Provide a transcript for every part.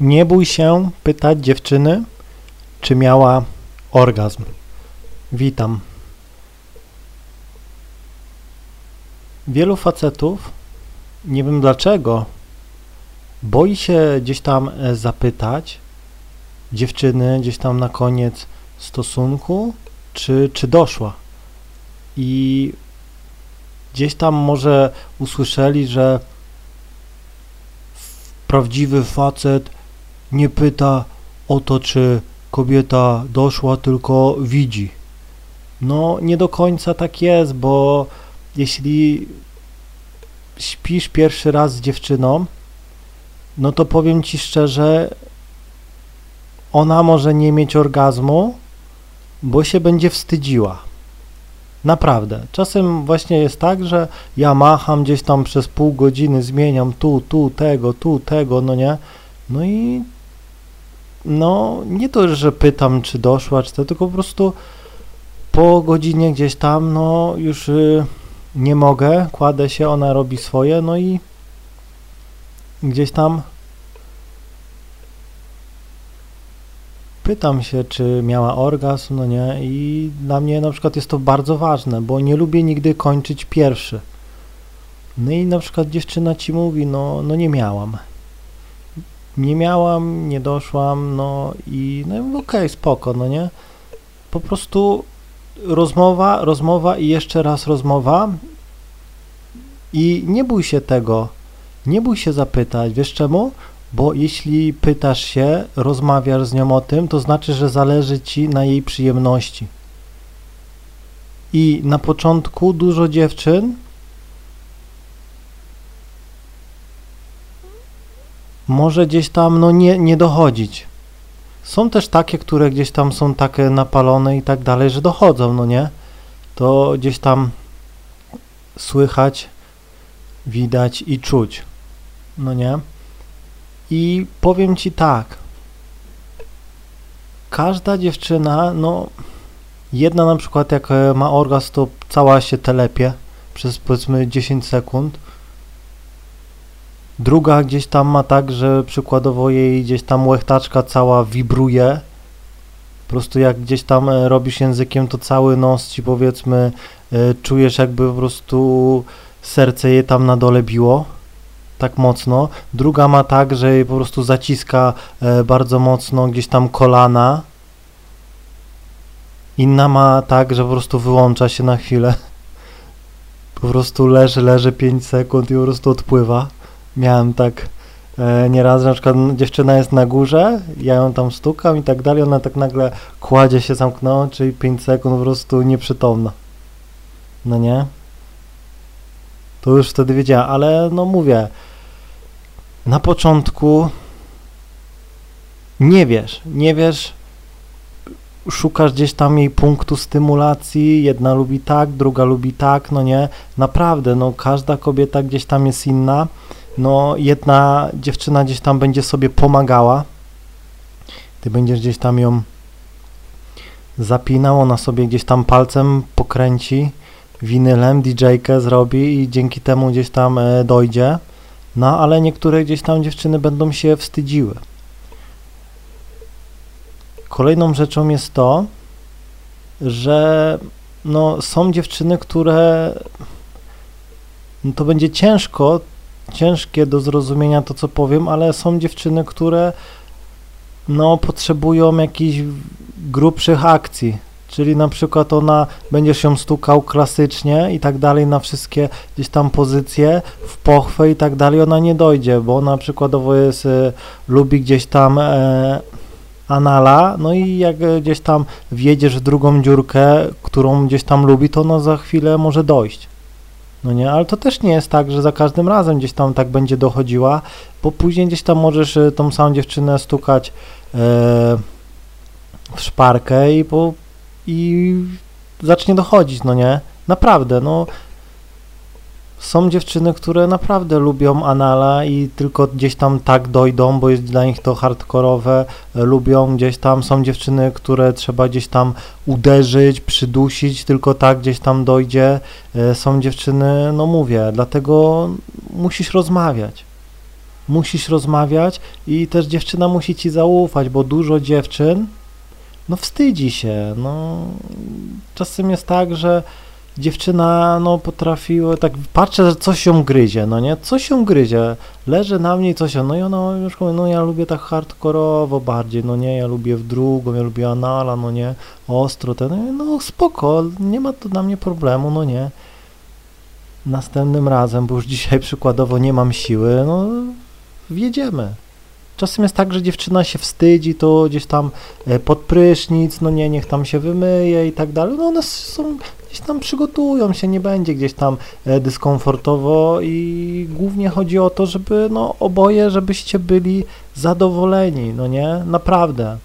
Nie bój się pytać dziewczyny, czy miała orgazm. Witam. Wielu facetów, nie wiem dlaczego, boi się gdzieś tam e, zapytać dziewczyny gdzieś tam na koniec stosunku, czy, czy doszła. I gdzieś tam może usłyszeli, że prawdziwy facet nie pyta o to, czy kobieta doszła, tylko widzi. No, nie do końca tak jest, bo jeśli śpisz pierwszy raz z dziewczyną, no to powiem ci szczerze, ona może nie mieć orgazmu, bo się będzie wstydziła. Naprawdę. Czasem właśnie jest tak, że ja macham gdzieś tam przez pół godziny, zmieniam tu, tu, tego, tu, tego, no nie? No i no nie to, że pytam, czy doszła, czy to, tylko po prostu po godzinie gdzieś tam, no już y, nie mogę, kładę się, ona robi swoje, no i gdzieś tam pytam się, czy miała orgazm, no nie, i dla mnie na przykład jest to bardzo ważne, bo nie lubię nigdy kończyć pierwszy. No i na przykład dziewczyna ci mówi, no, no nie miałam. Nie miałam, nie doszłam, no i no okej, okay, spoko, no nie. Po prostu rozmowa, rozmowa i jeszcze raz rozmowa i nie bój się tego, nie bój się zapytać, wiesz czemu? Bo jeśli pytasz się, rozmawiasz z nią o tym, to znaczy, że zależy ci na jej przyjemności. I na początku dużo dziewczyn może gdzieś tam no nie, nie dochodzić. Są też takie, które gdzieś tam są takie napalone i tak dalej, że dochodzą, no nie? To gdzieś tam słychać, widać i czuć, no nie? I powiem Ci tak, każda dziewczyna, no jedna na przykład jak e, ma orgazm, to cała się telepie przez powiedzmy 10 sekund, druga gdzieś tam ma tak, że przykładowo jej gdzieś tam łechtaczka cała wibruje, po prostu jak gdzieś tam e, robisz językiem, to cały nos ci powiedzmy e, czujesz jakby po prostu serce jej tam na dole biło. Tak mocno, druga ma tak, że jej po prostu zaciska e, bardzo mocno gdzieś tam kolana, inna ma tak, że po prostu wyłącza się na chwilę, po prostu leży, leży 5 sekund i po prostu odpływa. Miałem tak e, nieraz, na przykład dziewczyna jest na górze, ja ją tam stukam i tak dalej, ona tak nagle kładzie się, zamknęła, czyli 5 sekund po prostu nieprzytomna. No nie? To już wtedy wiedziała, ale no mówię, na początku nie wiesz, nie wiesz, szukasz gdzieś tam jej punktu stymulacji, jedna lubi tak, druga lubi tak, no nie, naprawdę, no każda kobieta gdzieś tam jest inna, no jedna dziewczyna gdzieś tam będzie sobie pomagała, ty będziesz gdzieś tam ją zapinał, ona sobie gdzieś tam palcem pokręci, winylem DJ-kę zrobi i dzięki temu gdzieś tam e, dojdzie, no ale niektóre gdzieś tam dziewczyny będą się wstydziły. Kolejną rzeczą jest to, że no, są dziewczyny, które no, to będzie ciężko, ciężkie do zrozumienia to, co powiem, ale są dziewczyny, które no, potrzebują jakichś grubszych akcji, czyli na przykład ona, będziesz ją stukał klasycznie i tak dalej na wszystkie gdzieś tam pozycje, w pochwę i tak dalej, ona nie dojdzie, bo ona przykładowo jest, e, lubi gdzieś tam e, anala, no i jak gdzieś tam wjedziesz w drugą dziurkę, którą gdzieś tam lubi, to ona za chwilę może dojść. No nie, ale to też nie jest tak, że za każdym razem gdzieś tam tak będzie dochodziła, bo później gdzieś tam możesz e, tą samą dziewczynę stukać e, w szparkę i po, i zacznie dochodzić, no nie? Naprawdę, no są dziewczyny, które naprawdę lubią anala i tylko gdzieś tam tak dojdą, bo jest dla nich to hardkorowe, lubią gdzieś tam, są dziewczyny, które trzeba gdzieś tam uderzyć, przydusić, tylko tak gdzieś tam dojdzie, e, są dziewczyny, no mówię, dlatego musisz rozmawiać. musisz rozmawiać i też dziewczyna musi ci zaufać, bo dużo dziewczyn, no wstydzi się, no czasem jest tak, że dziewczyna, no potrafiła, tak patrzę, że coś ją gryzie, no nie, coś ją gryzie, leży na mnie coś, no i ona już mówi, no ja lubię tak hardkorowo bardziej, no nie, ja lubię w drugą, ja lubię anala, no nie, ostro, ten, no spoko, nie ma to dla mnie problemu, no nie. Następnym razem, bo już dzisiaj przykładowo nie mam siły, no wjedziemy. Czasem jest tak, że dziewczyna się wstydzi, to gdzieś tam e, pod prysznic, no nie, niech tam się wymyje i tak dalej. No one są, gdzieś tam przygotują się, nie będzie gdzieś tam e, dyskomfortowo i głównie chodzi o to, żeby no oboje, żebyście byli zadowoleni, no nie, naprawdę.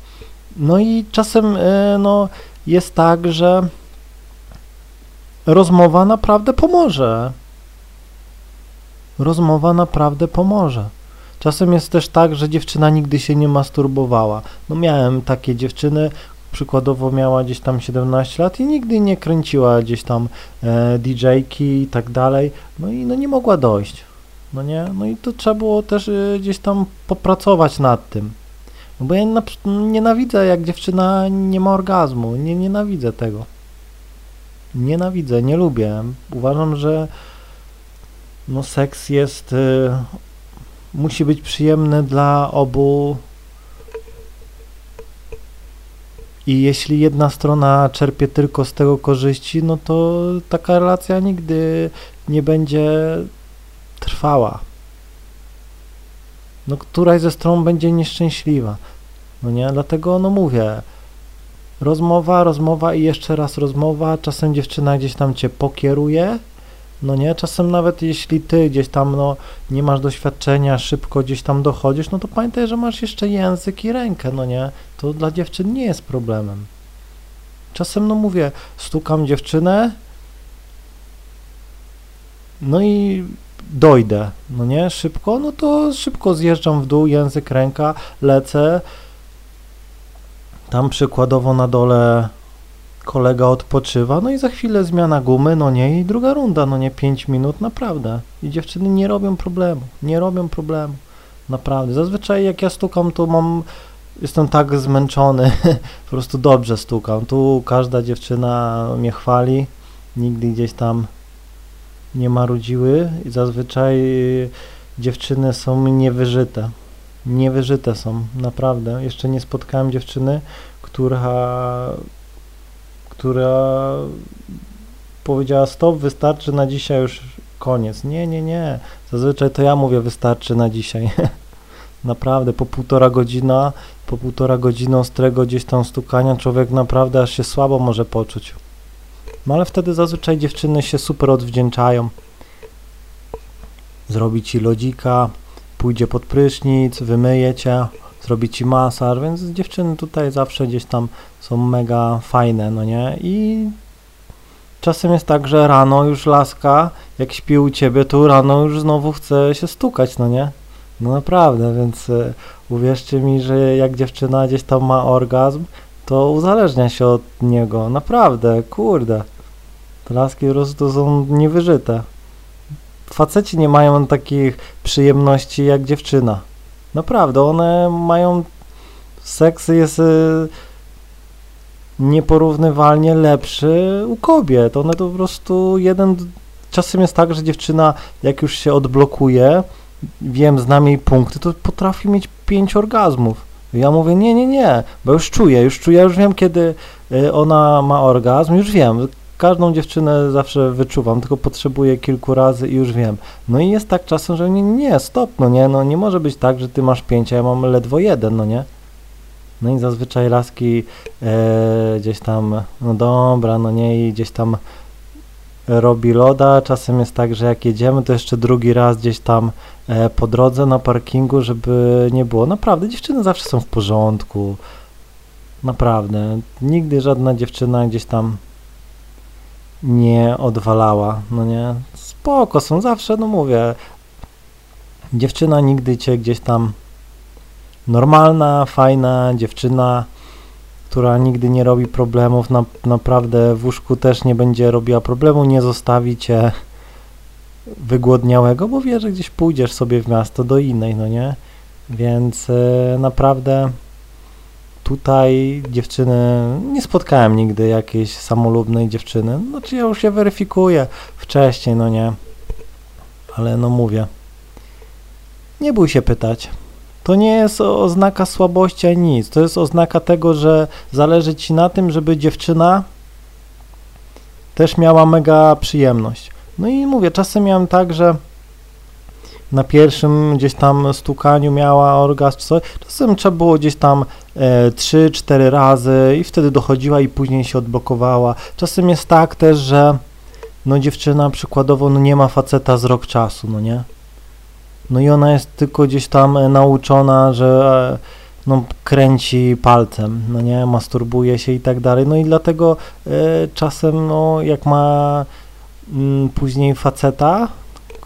No i czasem e, no jest tak, że rozmowa naprawdę pomoże. Rozmowa naprawdę pomoże. Czasem jest też tak, że dziewczyna nigdy się nie masturbowała. No miałem takie dziewczyny, przykładowo miała gdzieś tam 17 lat i nigdy nie kręciła gdzieś tam e, DJ-ki i tak dalej, no i no nie mogła dojść, no nie, no i to trzeba było też e, gdzieś tam popracować nad tym, no bo ja na, nienawidzę jak dziewczyna nie ma orgazmu, nie nienawidzę tego, nienawidzę, nie lubię, uważam, że no seks jest e, musi być przyjemny dla obu. I jeśli jedna strona czerpie tylko z tego korzyści, no to taka relacja nigdy nie będzie trwała. No któraś ze stron będzie nieszczęśliwa. No nie, dlatego no mówię, rozmowa, rozmowa i jeszcze raz rozmowa, czasem dziewczyna gdzieś tam cię pokieruje, no nie, czasem nawet jeśli ty gdzieś tam no, nie masz doświadczenia, szybko gdzieś tam dochodzisz, no to pamiętaj, że masz jeszcze język i rękę, no nie, to dla dziewczyn nie jest problemem. Czasem, no mówię, stukam dziewczynę, no i dojdę, no nie, szybko, no to szybko zjeżdżam w dół, język, ręka, lecę, tam przykładowo na dole kolega odpoczywa, no i za chwilę zmiana gumy, no nie, i druga runda, no nie, 5 minut, naprawdę. I dziewczyny nie robią problemu, nie robią problemu, naprawdę. Zazwyczaj jak ja stukam, to mam, jestem tak zmęczony, po prostu dobrze stukam. Tu każda dziewczyna mnie chwali, nigdy gdzieś tam nie marudziły i zazwyczaj dziewczyny są niewyżyte. Niewyżyte są, naprawdę. Jeszcze nie spotkałem dziewczyny, która która powiedziała stop, wystarczy na dzisiaj już koniec. Nie, nie, nie. Zazwyczaj to ja mówię wystarczy na dzisiaj. naprawdę, po półtora godzina, po półtora godziny ostrego gdzieś tam stukania człowiek naprawdę aż się słabo może poczuć. No ale wtedy zazwyczaj dziewczyny się super odwdzięczają. Zrobi ci lodzika, pójdzie pod prysznic, wymyje cię, zrobi ci masaż, więc dziewczyny tutaj zawsze gdzieś tam są mega fajne, no nie? I czasem jest tak, że rano już laska, jak śpi u ciebie, to rano już znowu chce się stukać, no nie? No naprawdę, więc y, uwierzcie mi, że jak dziewczyna gdzieś tam ma orgazm, to uzależnia się od niego. Naprawdę, kurde. Te laski po prostu są niewyżyte. Faceci nie mają takich przyjemności jak dziewczyna. Naprawdę, one mają. Seks jest y, nieporównywalnie lepszy u kobiet. One to po prostu jeden. Czasem jest tak, że dziewczyna, jak już się odblokuje, wiem, znam jej punkty, to potrafi mieć pięć orgazmów. Ja mówię, nie, nie, nie, bo już czuję, już czuję, już wiem, kiedy y, ona ma orgazm, już wiem, każdą dziewczynę zawsze wyczuwam, tylko potrzebuję kilku razy i już wiem. No i jest tak czasem, że nie, nie, stop, no nie, no nie może być tak, że ty masz pięć, a ja mam ledwo jeden, no nie. No i zazwyczaj laski e, gdzieś tam, no dobra, no nie, i gdzieś tam robi loda. Czasem jest tak, że jak jedziemy, to jeszcze drugi raz gdzieś tam e, po drodze na parkingu, żeby nie było. Naprawdę, dziewczyny zawsze są w porządku. Naprawdę. Nigdy żadna dziewczyna gdzieś tam nie odwalała, no nie, spoko są zawsze, no mówię, dziewczyna nigdy cię gdzieś tam, normalna, fajna dziewczyna, która nigdy nie robi problemów, na, naprawdę w łóżku też nie będzie robiła problemu, nie zostawi cię, wygłodniałego, bo wie, że gdzieś pójdziesz sobie w miasto do innej, no nie? Więc e, naprawdę tutaj dziewczyny, nie spotkałem nigdy jakiejś samolubnej dziewczyny, znaczy ja już się weryfikuję wcześniej, no nie? Ale no mówię, nie bój się pytać. To nie jest oznaka słabości ani nic. To jest oznaka tego, że zależy ci na tym, żeby dziewczyna też miała mega przyjemność. No i mówię, czasem miałem tak, że na pierwszym gdzieś tam stukaniu miała orgazm czy coś, czasem trzeba było gdzieś tam e, 3-4 razy i wtedy dochodziła i później się odblokowała. Czasem jest tak też, że no dziewczyna przykładowo no nie ma faceta z rok czasu, no nie? No i ona jest tylko gdzieś tam e, nauczona, że e, no, kręci palcem, no nie, masturbuje się i tak dalej. No i dlatego e, czasem, no, jak ma mm, później faceta,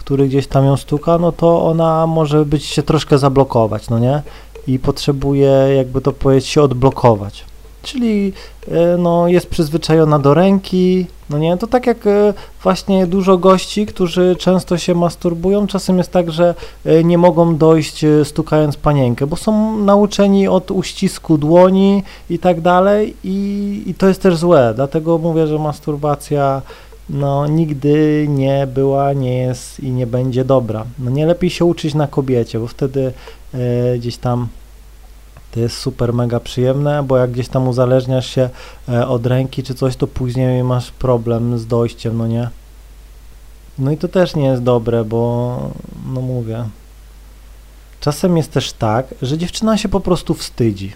który gdzieś tam ją stuka, no to ona może być się troszkę zablokować, no nie? I potrzebuje, jakby to powiedzieć, się odblokować. Czyli e, no, jest przyzwyczajona do ręki, no nie, to tak jak e, właśnie dużo gości, którzy często się masturbują, czasem jest tak, że e, nie mogą dojść stukając panienkę, bo są nauczeni od uścisku dłoni i tak dalej i, i to jest też złe, dlatego mówię, że masturbacja no nigdy nie była, nie jest i nie będzie dobra. No nie lepiej się uczyć na kobiecie, bo wtedy e, gdzieś tam to jest super mega przyjemne, bo jak gdzieś tam uzależniasz się e, od ręki czy coś, to później masz problem z dojściem, no nie? No i to też nie jest dobre, bo no mówię. Czasem jest też tak, że dziewczyna się po prostu wstydzi.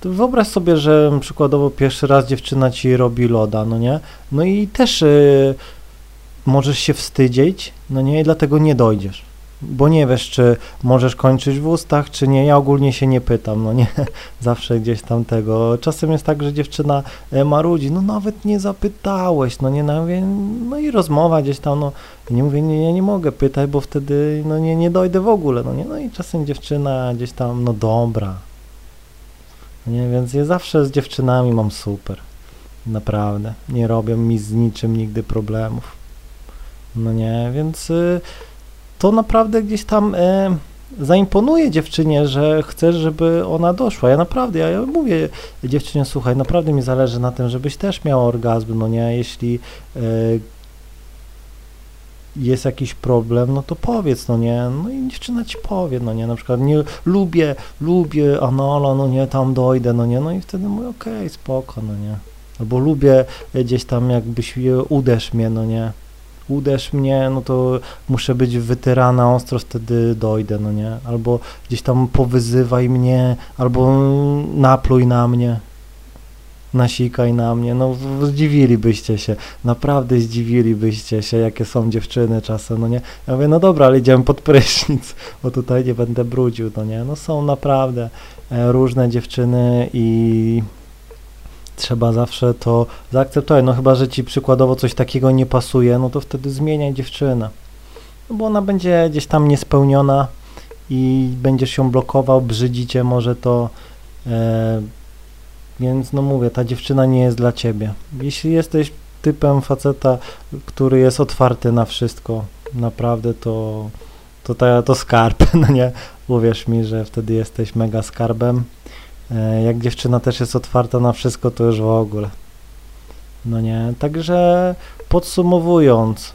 To wyobraź sobie, że przykładowo pierwszy raz dziewczyna ci robi loda, no nie? No i też y, możesz się wstydzić, no nie? I dlatego nie dojdziesz. Bo nie wiesz, czy możesz kończyć w ustach, czy nie. Ja ogólnie się nie pytam, no nie. Zawsze gdzieś tam tego. Czasem jest tak, że dziewczyna e, marudzi, no nawet nie zapytałeś, no nie, no, no i rozmowa gdzieś tam, no. nie mówię, nie, ja nie mogę pytać, bo wtedy, no nie, nie dojdę w ogóle, no nie. No i czasem dziewczyna gdzieś tam, no dobra, nie, więc ja zawsze z dziewczynami mam super. Naprawdę. Nie robią mi z niczym nigdy problemów. No nie, więc y, to naprawdę gdzieś tam y, zaimponuje dziewczynie, że chcesz, żeby ona doszła. Ja naprawdę, ja, ja mówię dziewczynie, słuchaj, naprawdę mi zależy na tym, żebyś też miał orgazm, no nie, jeśli y, jest jakiś problem, no to powiedz, no nie, no i dziewczyna ci powie, no nie, na przykład nie, lubię, lubię Anola, no nie, tam dojdę, no nie, no i wtedy mówię, okej, okay, spoko, no nie, albo lubię gdzieś tam jakbyś uderz mnie, no nie, uderz mnie, no to muszę być wytyrana ostro, wtedy dojdę, no nie, albo gdzieś tam powyzywaj mnie, albo napluj na mnie, nasikaj na mnie, no zdziwilibyście się, naprawdę zdziwilibyście się, jakie są dziewczyny czasem, no nie, ja mówię, no dobra, ale idziemy pod prysznic, bo tutaj nie będę brudził, no nie, no są naprawdę e, różne dziewczyny i trzeba zawsze to zaakceptować, no chyba, że ci przykładowo coś takiego nie pasuje, no to wtedy zmieniaj dziewczynę, no bo ona będzie gdzieś tam niespełniona i będziesz ją blokował, brzydzicie może to e, więc no mówię, ta dziewczyna nie jest dla ciebie. Jeśli jesteś typem faceta, który jest otwarty na wszystko, naprawdę to to, to, to skarb, no nie? Uwierz mi, że wtedy jesteś mega skarbem. E, jak dziewczyna też jest otwarta na wszystko, to już w ogóle. No nie, także podsumowując,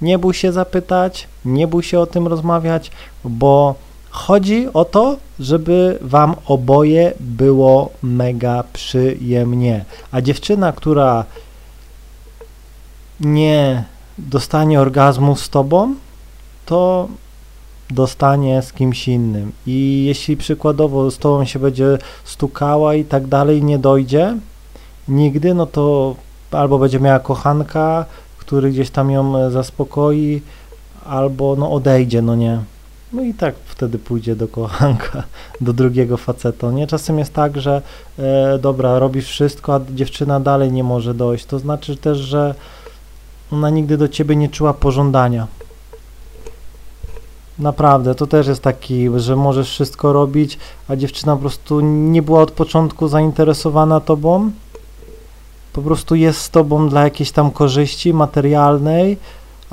nie bój się zapytać, nie bój się o tym rozmawiać, bo Chodzi o to, żeby wam oboje było mega przyjemnie. A dziewczyna, która nie dostanie orgazmu z tobą, to dostanie z kimś innym. I jeśli przykładowo z tobą się będzie stukała i tak dalej, nie dojdzie nigdy, no to albo będzie miała kochanka, który gdzieś tam ją zaspokoi, albo no odejdzie, no nie. No i tak wtedy pójdzie do kochanka, do drugiego faceta. Nie? Czasem jest tak, że e, dobra, robisz wszystko, a dziewczyna dalej nie może dojść. To znaczy też, że ona nigdy do ciebie nie czuła pożądania. Naprawdę, to też jest taki, że możesz wszystko robić, a dziewczyna po prostu nie była od początku zainteresowana tobą. Po prostu jest z tobą dla jakiejś tam korzyści materialnej,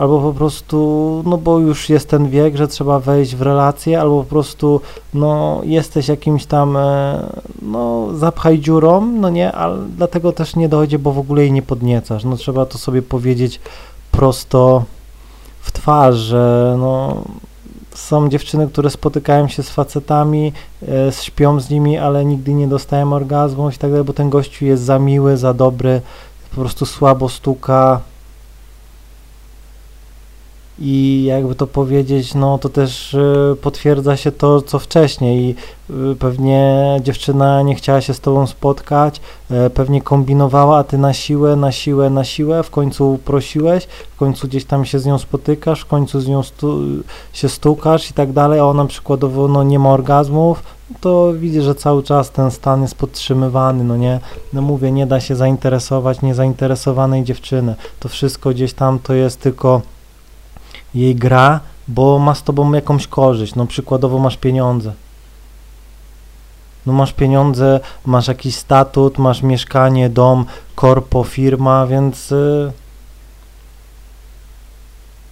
albo po prostu, no bo już jest ten wiek, że trzeba wejść w relację, albo po prostu, no jesteś jakimś tam, e, no zapchaj dziurą, no nie, ale dlatego też nie dojdzie, bo w ogóle jej nie podniecasz, no trzeba to sobie powiedzieć prosto w twarz, że no są dziewczyny, które spotykają się z facetami, e, śpią z nimi, ale nigdy nie dostają orgazmu i tak dalej, bo ten gościu jest za miły, za dobry, po prostu słabo stuka. I jakby to powiedzieć, no to też y, potwierdza się to, co wcześniej. Y, pewnie dziewczyna nie chciała się z tobą spotkać, y, pewnie kombinowała, a ty na siłę, na siłę, na siłę, w końcu prosiłeś, w końcu gdzieś tam się z nią spotykasz, w końcu z nią stu się stukasz i tak dalej, a ona przykładowo no, nie ma orgazmów, to widzę, że cały czas ten stan jest podtrzymywany, no nie, no mówię, nie da się zainteresować niezainteresowanej dziewczyny, to wszystko gdzieś tam to jest tylko jej gra, bo ma z tobą jakąś korzyść, no przykładowo masz pieniądze. No masz pieniądze, masz jakiś statut, masz mieszkanie, dom, korpo, firma, więc yy,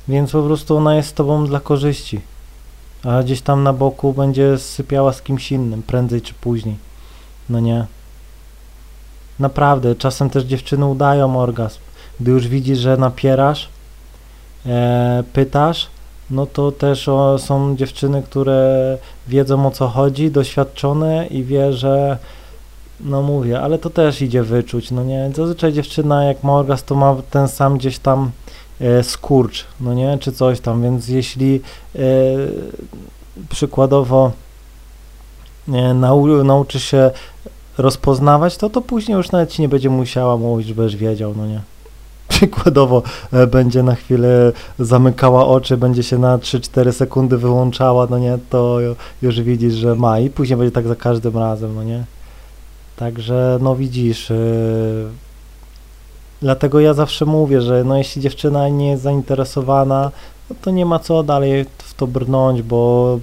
więc po prostu ona jest z tobą dla korzyści. A gdzieś tam na boku będzie sypiała z kimś innym, prędzej czy później. No nie. Naprawdę, czasem też dziewczyny udają orgazm. Gdy już widzisz, że napierasz, e, pytasz, no to też o, są dziewczyny, które wiedzą o co chodzi, doświadczone i wie, że no mówię, ale to też idzie wyczuć, no nie, zazwyczaj dziewczyna jak ma orgazm, to ma ten sam gdzieś tam e, skurcz, no nie, czy coś tam, więc jeśli e, przykładowo e, nau, nauczy się rozpoznawać, to to później już nawet ci nie będzie musiała mówić, żebyś wiedział, no nie przykładowo e, będzie na chwilę zamykała oczy, będzie się na 3-4 sekundy wyłączała, no nie, to już widzisz, że ma i później będzie tak za każdym razem, no nie. Także, no widzisz, yy, dlatego ja zawsze mówię, że no jeśli dziewczyna nie jest zainteresowana, no to nie ma co dalej w to brnąć, bo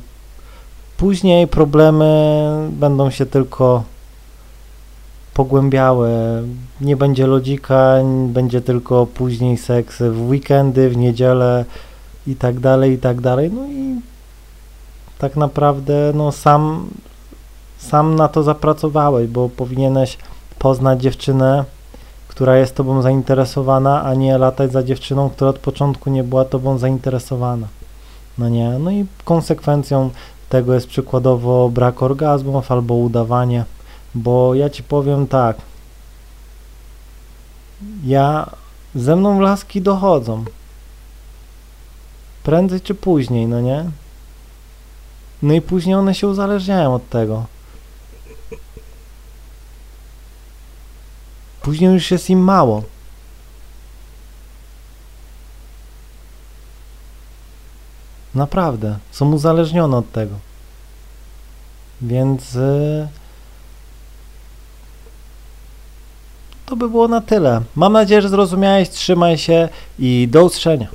później problemy będą się tylko pogłębiałe. Nie będzie lodzika, będzie tylko później seks w weekendy, w niedzielę i tak dalej, i tak dalej. No i tak naprawdę no sam, sam na to zapracowałeś, bo powinieneś poznać dziewczynę, która jest tobą zainteresowana, a nie latać za dziewczyną, która od początku nie była tobą zainteresowana. No nie, no i konsekwencją tego jest przykładowo brak orgazmów albo udawanie bo ja ci powiem tak. Ja ze mną laski dochodzą. Prędzej czy później, no nie? No i później one się uzależniają od tego. Później już jest im mało. Naprawdę, są uzależnione od tego. Więc. Yy, To by było na tyle. Mam nadzieję, że zrozumiałeś. Trzymaj się i do usłyszenia.